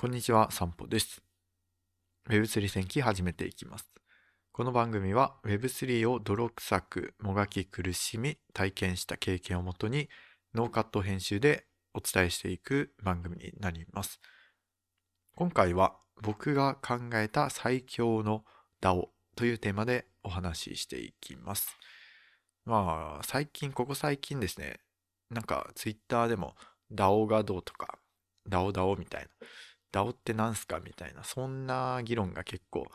こんにちは、散歩です。Web3 戦記始めていきます。この番組は Web3 を泥臭くもがき苦しみ体験した経験をもとにノーカット編集でお伝えしていく番組になります。今回は僕が考えた最強の DAO というテーマでお話ししていきます。まあ、最近、ここ最近ですね、なんか Twitter でも DAO がどうとか、DAO DAO みたいな DAO って何すか？みたいな、そんな議論が結構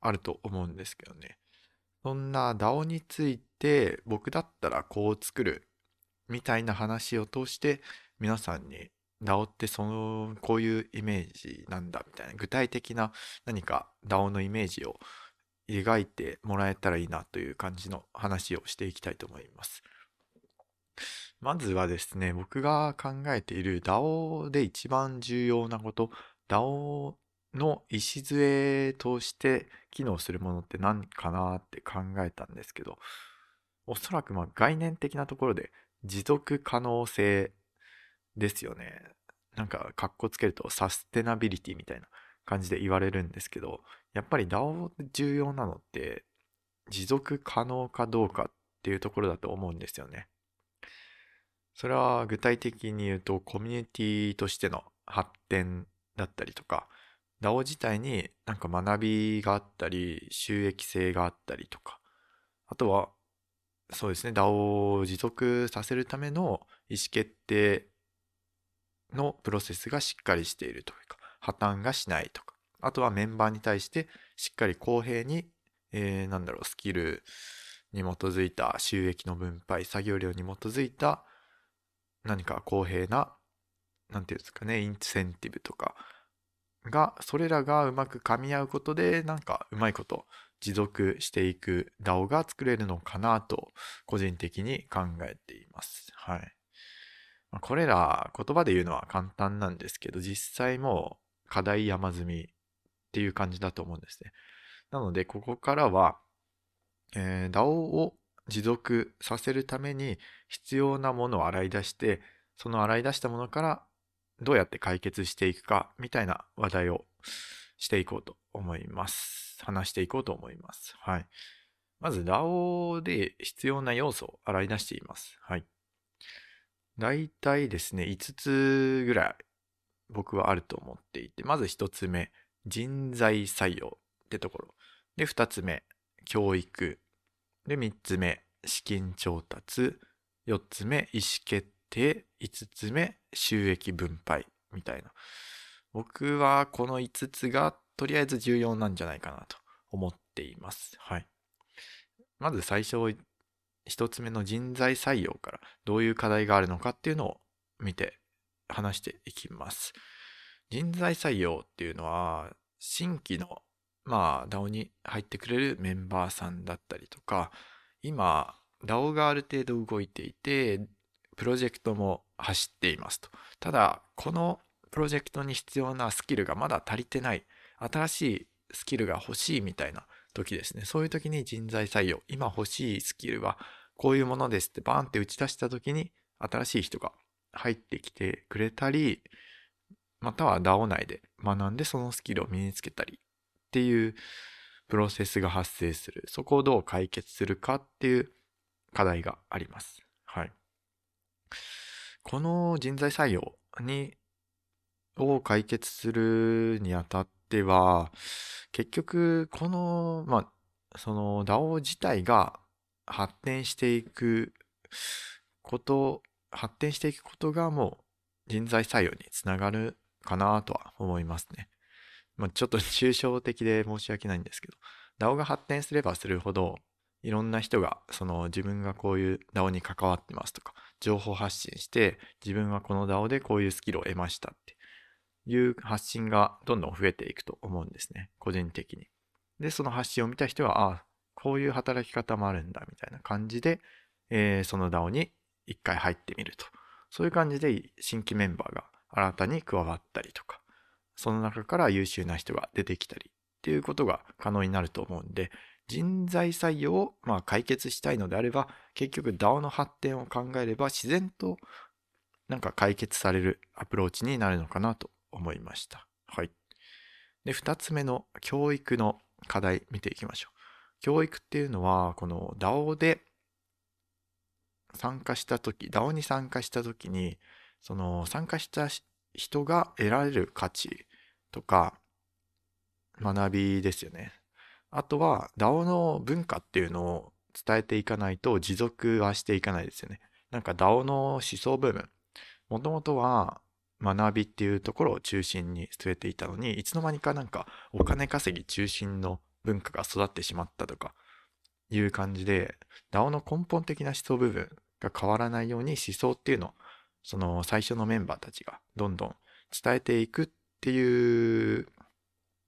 あると思うんですけどね。そんな DAO について僕だったらこう作るみたいな話を通して皆さんに DAO ってそのこういうイメージなんだみたいな具体的な何か DAO のイメージを描いてもらえたらいいなという感じの話をしていきたいと思います。まずはですね、僕が考えている DAO で一番重要なこと、DAO の礎として機能するものって何かなって考えたんですけど、おそらくま概念的なところで持続可能性ですよね。なんか、かっこつけるとサステナビリティみたいな感じで言われるんですけど、やっぱり DAO で重要なのって持続可能かどうかっていうところだと思うんですよね。それは具体的に言うとコミュニティとしての発展だったりとか DAO 自体になんか学びがあったり収益性があったりとかあとはそうですね DAO を持続させるための意思決定のプロセスがしっかりしているというか破綻がしないとかあとはメンバーに対してしっかり公平に、えー、なんだろうスキルに基づいた収益の分配作業量に基づいた何か公平な、なんていうんですかね、インセンティブとかが、それらがうまく噛み合うことで、なんかうまいこと持続していく DAO が作れるのかなと、個人的に考えています。はい。これら言葉で言うのは簡単なんですけど、実際も課題山積みっていう感じだと思うんですね。なので、ここからは、えー、DAO を持続させるために必要なものを洗い出して、その洗い出したものからどうやって解決していくかみたいな話題をしていこうと思います。話していこうと思います。はい。まず DAO で必要な要素を洗い出しています。はい。大体ですね、5つぐらい僕はあると思っていて、まず1つ目、人材採用ってところ。で、2つ目、教育。で、3つ目、資金調達。4つ目、意思決定。5つ目、収益分配。みたいな。僕はこの5つがとりあえず重要なんじゃないかなと思っています。はい。まず最初、1つ目の人材採用からどういう課題があるのかっていうのを見て話していきます。人材採用っていうのは新規のまあ DAO に入ってくれるメンバーさんだったりとか今 DAO がある程度動いていてプロジェクトも走っていますと。ただこのプロジェクトに必要なスキルがまだ足りてない新しいスキルが欲しいみたいな時ですね。そういう時に人材採用。今欲しいスキルはこういうものですってバーンって打ち出した時に新しい人が入ってきてくれたりまたは DAO 内で学んでそのスキルを身につけたりっていうプロセスが発生する。そこをどう解決するかっていう課題があります。はい。この人材採用に、を解決するにあたっては、結局、この、まあ、その DAO 自体が発展していくこと、発展していくことがもう人材採用につながるかなとは思いますね。まあ、ちょっと抽象的で申し訳ないんですけど、DAO が発展すればするほど、いろんな人が、その自分がこういう DAO に関わってますとか、情報発信して、自分はこの DAO でこういうスキルを得ましたっていう発信がどんどん増えていくと思うんですね。個人的に。で、その発信を見た人は、ああ、こういう働き方もあるんだ、みたいな感じで、えー、その DAO に一回入ってみると。そういう感じで新規メンバーが新たに加わったりとか、その中から優秀な人が出てきたりっていうことが可能になると思うんで、人材採用をまあ解決したいのであれば、結局 DAO の発展を考えれば自然となんか解決されるアプローチになるのかなと思いました。はい。で、2つ目の教育の課題見ていきましょう。教育っていうのは、この DAO で参加した時 DAO に参加した時にその参加した人が得られる価値とか学びですよね。あとは DAO の文化っていうのを伝えていかないと持続はしていかないですよね。なんか DAO の思想部分、もともとは学びっていうところを中心に据えていたのに、いつの間にかなんかお金稼ぎ中心の文化が育ってしまったとかいう感じで、DAO の根本的な思想部分が変わらないように思想っていうのを、その最初のメンバーたちがどんどん伝えていくっていう、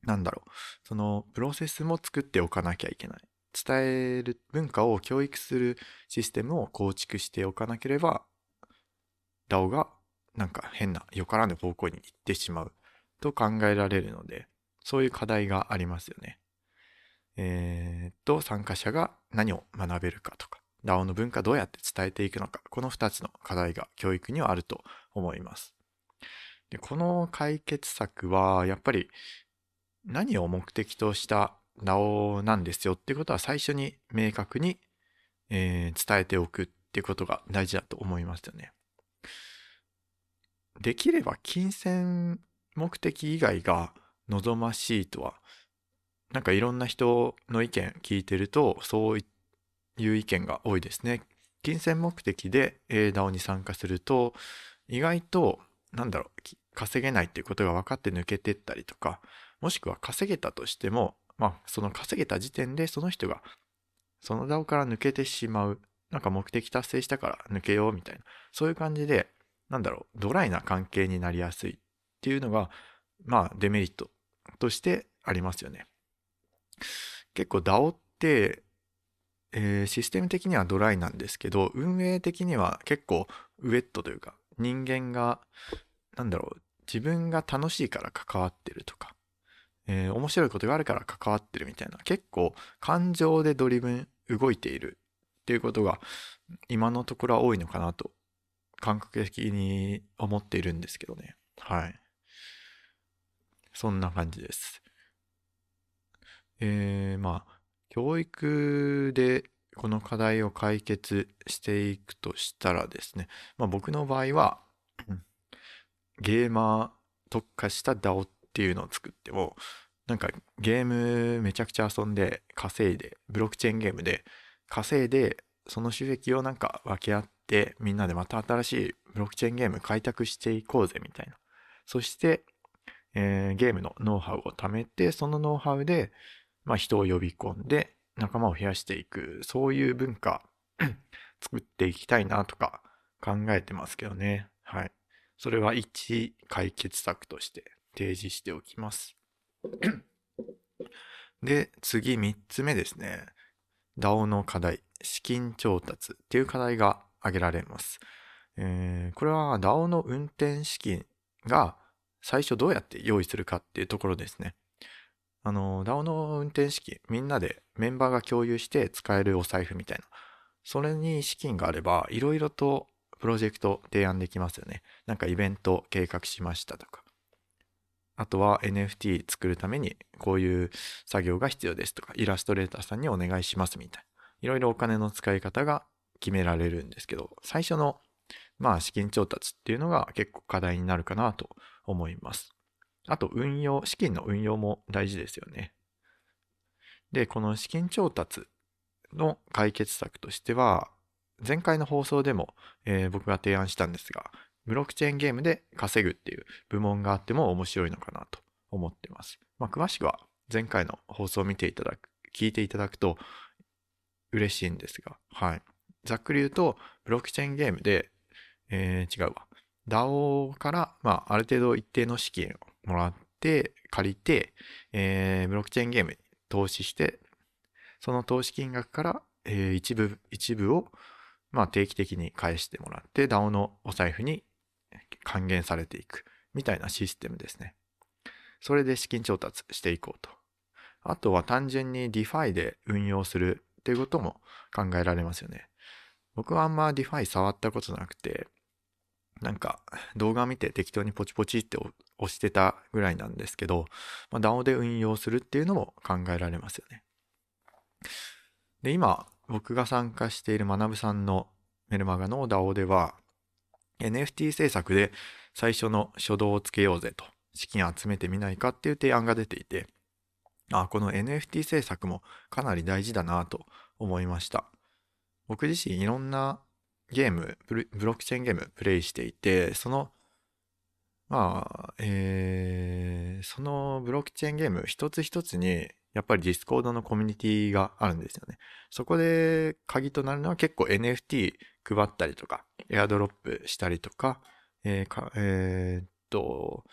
なんだろう、そのプロセスも作っておかなきゃいけない。伝える文化を教育するシステムを構築しておかなければ、DAO がなんか変なよからぬ方向に行ってしまうと考えられるので、そういう課題がありますよね。えー、っと、参加者が何を学べるかとか、DAO の文化どうやって伝えていくのか、この2つの課題が教育にはあると思います。でこの解決策は、やっぱり何を目的とした DAO なんですよっていうことは最初に明確に、えー、伝えておくってことが大事だと思いますよね。できれば金銭目的以外が望ましいとはなんかいろんな人の意見聞いてると、そういう意見が多いですね。金銭目的で DAO に参加すると、意外と、なんだろう、稼げないっていうことが分かって抜けてったりとか、もしくは稼げたとしても、まあ、その稼げた時点でその人が、その DAO から抜けてしまう。なんか目的達成したから抜けようみたいな。そういう感じで、なんだろう、ドライな関係になりやすいっていうのが、まあ、デメリットとしてありますよね。結構 DAO って、えー、システム的にはドライなんですけど、運営的には結構ウェットというか、人間が、なんだろう、自分が楽しいから関わってるとか、えー、面白いことがあるから関わってるみたいな、結構感情でドリブン動いているっていうことが今のところは多いのかなと感覚的に思っているんですけどね。はい。そんな感じです。えー、まあ、教育でこの課題を解決していくとしたらですね、まあ僕の場合は、ゲーマー特化した DAO っていうのを作っても、なんかゲームめちゃくちゃ遊んで稼いで、ブロックチェーンゲームで稼いで、その収益をなんか分け合ってみんなでまた新しいブロックチェーンゲーム開拓していこうぜみたいな。そして、えー、ゲームのノウハウを貯めて、そのノウハウでまあ、人を呼び込んで仲間を増やしていく、そういう文化 作っていきたいなとか考えてますけどね。はい。それは一解決策として提示しておきます。で、次3つ目ですね。DAO の課題、資金調達っていう課題が挙げられます。えー、これは DAO の運転資金が最初どうやって用意するかっていうところですね。あの、DAO の運転資金、みんなでメンバーが共有して使えるお財布みたいな。それに資金があれば、いろいろとプロジェクト提案できますよね。なんかイベント計画しましたとか。あとは NFT 作るためにこういう作業が必要ですとか、イラストレーターさんにお願いしますみたいな。いろいろお金の使い方が決められるんですけど、最初のまあ資金調達っていうのが結構課題になるかなと思います。あと運用、資金の運用も大事ですよね。で、この資金調達の解決策としては、前回の放送でも、えー、僕が提案したんですが、ブロックチェーンゲームで稼ぐっていう部門があっても面白いのかなと思ってます。まあ、詳しくは前回の放送を見ていただく、聞いていただくと嬉しいんですが、はい。ざっくり言うと、ブロックチェーンゲームで、えー、違うわ。DAO から、まあ、ある程度一定の資金をもらって、借りて、えー、ブロックチェーンゲームに投資して、その投資金額から、えー、一部、一部を、まあ、定期的に返してもらって、DAO のお財布に還元されていく、みたいなシステムですね。それで資金調達していこうと。あとは単純に DeFi で運用するっていうことも考えられますよね。僕はあんま DeFi 触ったことなくて、なんか動画見て適当にポチポチって押してたぐらいなんですけど、まあ、DAO で運用するっていうのも考えられますよね。で、今、僕が参加している学さんのメルマガの DAO では、NFT 制作で最初の初動をつけようぜと、資金集めてみないかっていう提案が出ていて、あ、この NFT 制作もかなり大事だなと思いました。僕自身いろんなゲームブロックチェーンゲームプレイしていて、その、まあ、えー、そのブロックチェーンゲーム一つ一つに、やっぱりディスコードのコミュニティがあるんですよね。そこで鍵となるのは結構 NFT 配ったりとか、エアドロップしたりとか、えー、かえー、っと、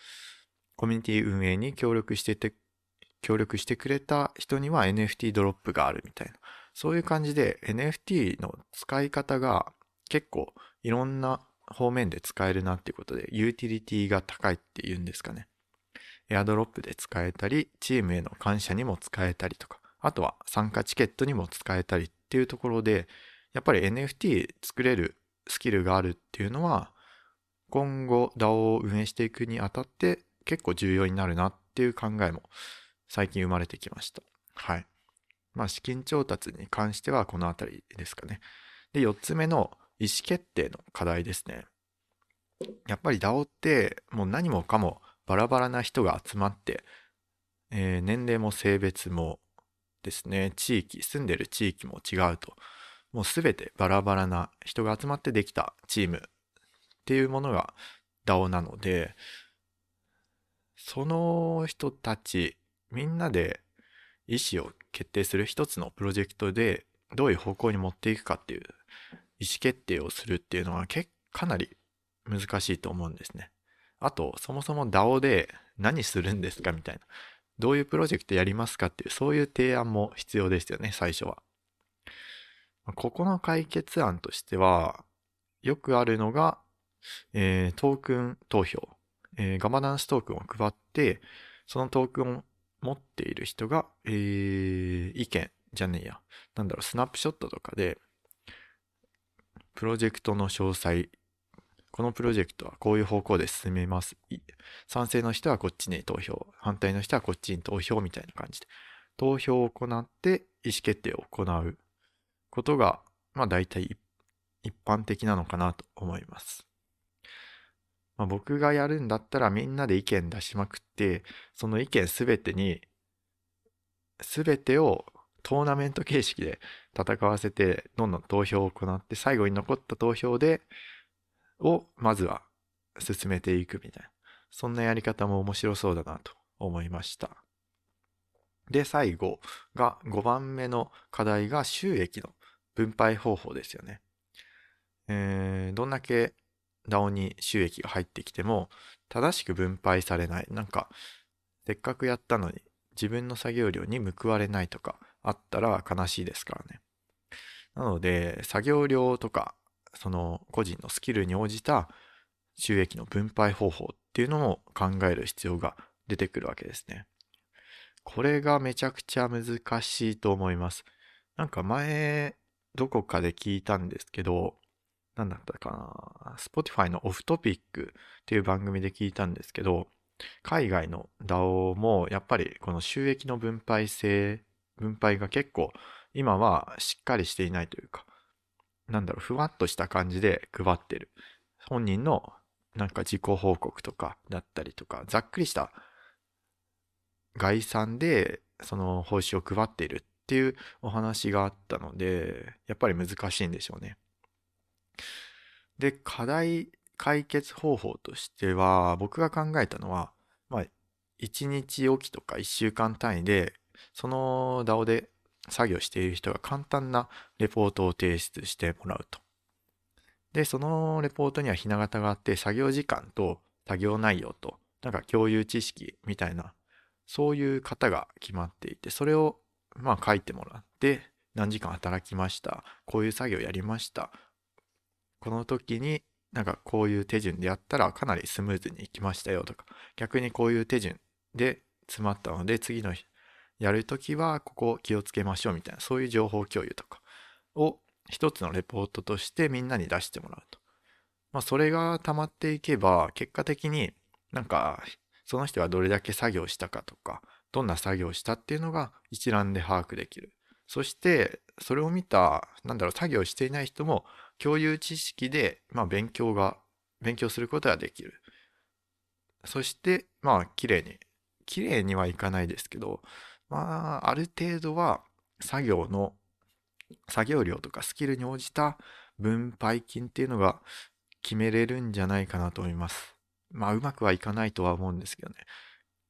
コミュニティ運営に協力してて、協力してくれた人には NFT ドロップがあるみたいな。そういう感じで NFT の使い方が結構いろんな方面で使えるなっていうことで、ユーティリティが高いっていうんですかね。エアドロップで使えたり、チームへの感謝にも使えたりとか、あとは参加チケットにも使えたりっていうところで、やっぱり NFT 作れるスキルがあるっていうのは、今後 DAO を運営していくにあたって結構重要になるなっていう考えも最近生まれてきました。はい。まあ資金調達に関してはこのあたりですかね。で、4つ目の意思決定の課題ですね。やっぱり DAO ってもう何もかもバラバラな人が集まって、えー、年齢も性別もですね、地域、住んでる地域も違うと、もうすべてバラバラな人が集まってできたチームっていうものが DAO なので、その人たちみんなで意思を決定する一つのプロジェクトでどういう方向に持っていくかっていう意思決定をするっていうのは結かなり難しいと思うんですね。あと、そもそも DAO で何するんですかみたいな。どういうプロジェクトやりますかっていう、そういう提案も必要ですよね、最初は。ここの解決案としては、よくあるのが、えー、トークン投票。えー、ガバナンストークンを配って、そのトークンを持っている人が、えー、意見じゃねえや。なんだろう、スナップショットとかで、プロジェクトの詳細、このプロジェクトはこういう方向で進めます。賛成の人はこっちに投票、反対の人はこっちに投票みたいな感じで、投票を行って意思決定を行うことが、まあ大体一般的なのかなと思います。まあ、僕がやるんだったらみんなで意見出しまくって、その意見すべてに、すべてをトーナメント形式で戦わせて、どんどん投票を行って、最後に残った投票で、を、まずは進めていくみたいな。そんなやり方も面白そうだなと思いました。で、最後が5番目の課題が収益の分配方法ですよね。えー、どんだけ DAO に収益が入ってきても正しく分配されない。なんか、せっかくやったのに自分の作業量に報われないとかあったら悲しいですからね。なので、作業量とか、その個人のスキルに応じた収益の分配方法っていうのも考える必要が出てくるわけですね。これがめちゃくちゃ難しいと思います。なんか前、どこかで聞いたんですけど、なんだったかな、Spotify のオフトピックっていう番組で聞いたんですけど、海外の DAO もやっぱりこの収益の分配性、分配が結構今はしっかりしていないというか、なんだろう、ふわっとした感じで配ってる。本人のなんか自己報告とかだったりとか、ざっくりした概算でその報酬を配っているっていうお話があったので、やっぱり難しいんでしょうね。で、課題解決方法としては、僕が考えたのは、まあ、1日おきとか1週間単位で、その DAO で作業している人が簡単なレポートを提出してもらうと。で、そのレポートにはひな形があって、作業時間と作業内容と、なんか共有知識みたいな、そういう型が決まっていて、それをまあ書いてもらって、何時間働きました。こういう作業やりました。この時になんかこういう手順でやったらかなりスムーズにいきましたよとか、逆にこういう手順で詰まったので次の日やるときはここ気をつけましょうみたいな、そういう情報共有とかを一つのレポートとしてみんなに出してもらうと。まあそれが溜まっていけば結果的になんかその人がどれだけ作業したかとか、どんな作業をしたっていうのが一覧で把握できる。そして、それを見た、なんだろう、作業していない人も共有知識で、まあ、勉強が、勉強することができる。そして、まあ、綺麗に、綺麗にはいかないですけど、まあ、ある程度は作業の、作業量とかスキルに応じた分配金っていうのが決めれるんじゃないかなと思います。まあ、うまくはいかないとは思うんですけどね。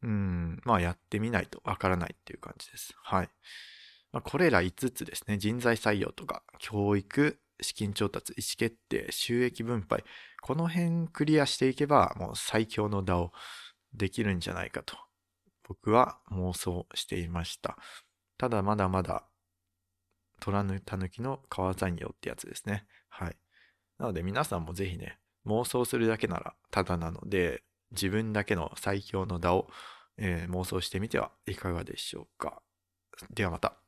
うん、まあ、やってみないとわからないっていう感じです。はい。まあ、これら5つですね、人材採用とか、教育、資金調達、意思決定、収益分配、この辺クリアしていけば、もう最強の DAO できるんじゃないかと、僕は妄想していました。ただ、まだまだ、虎のたぬきの川残業ってやつですね。はい。なので皆さんもぜひね、妄想するだけならただなので、自分だけの最強の打を、えー、妄想してみてはいかがでしょうか。ではまた。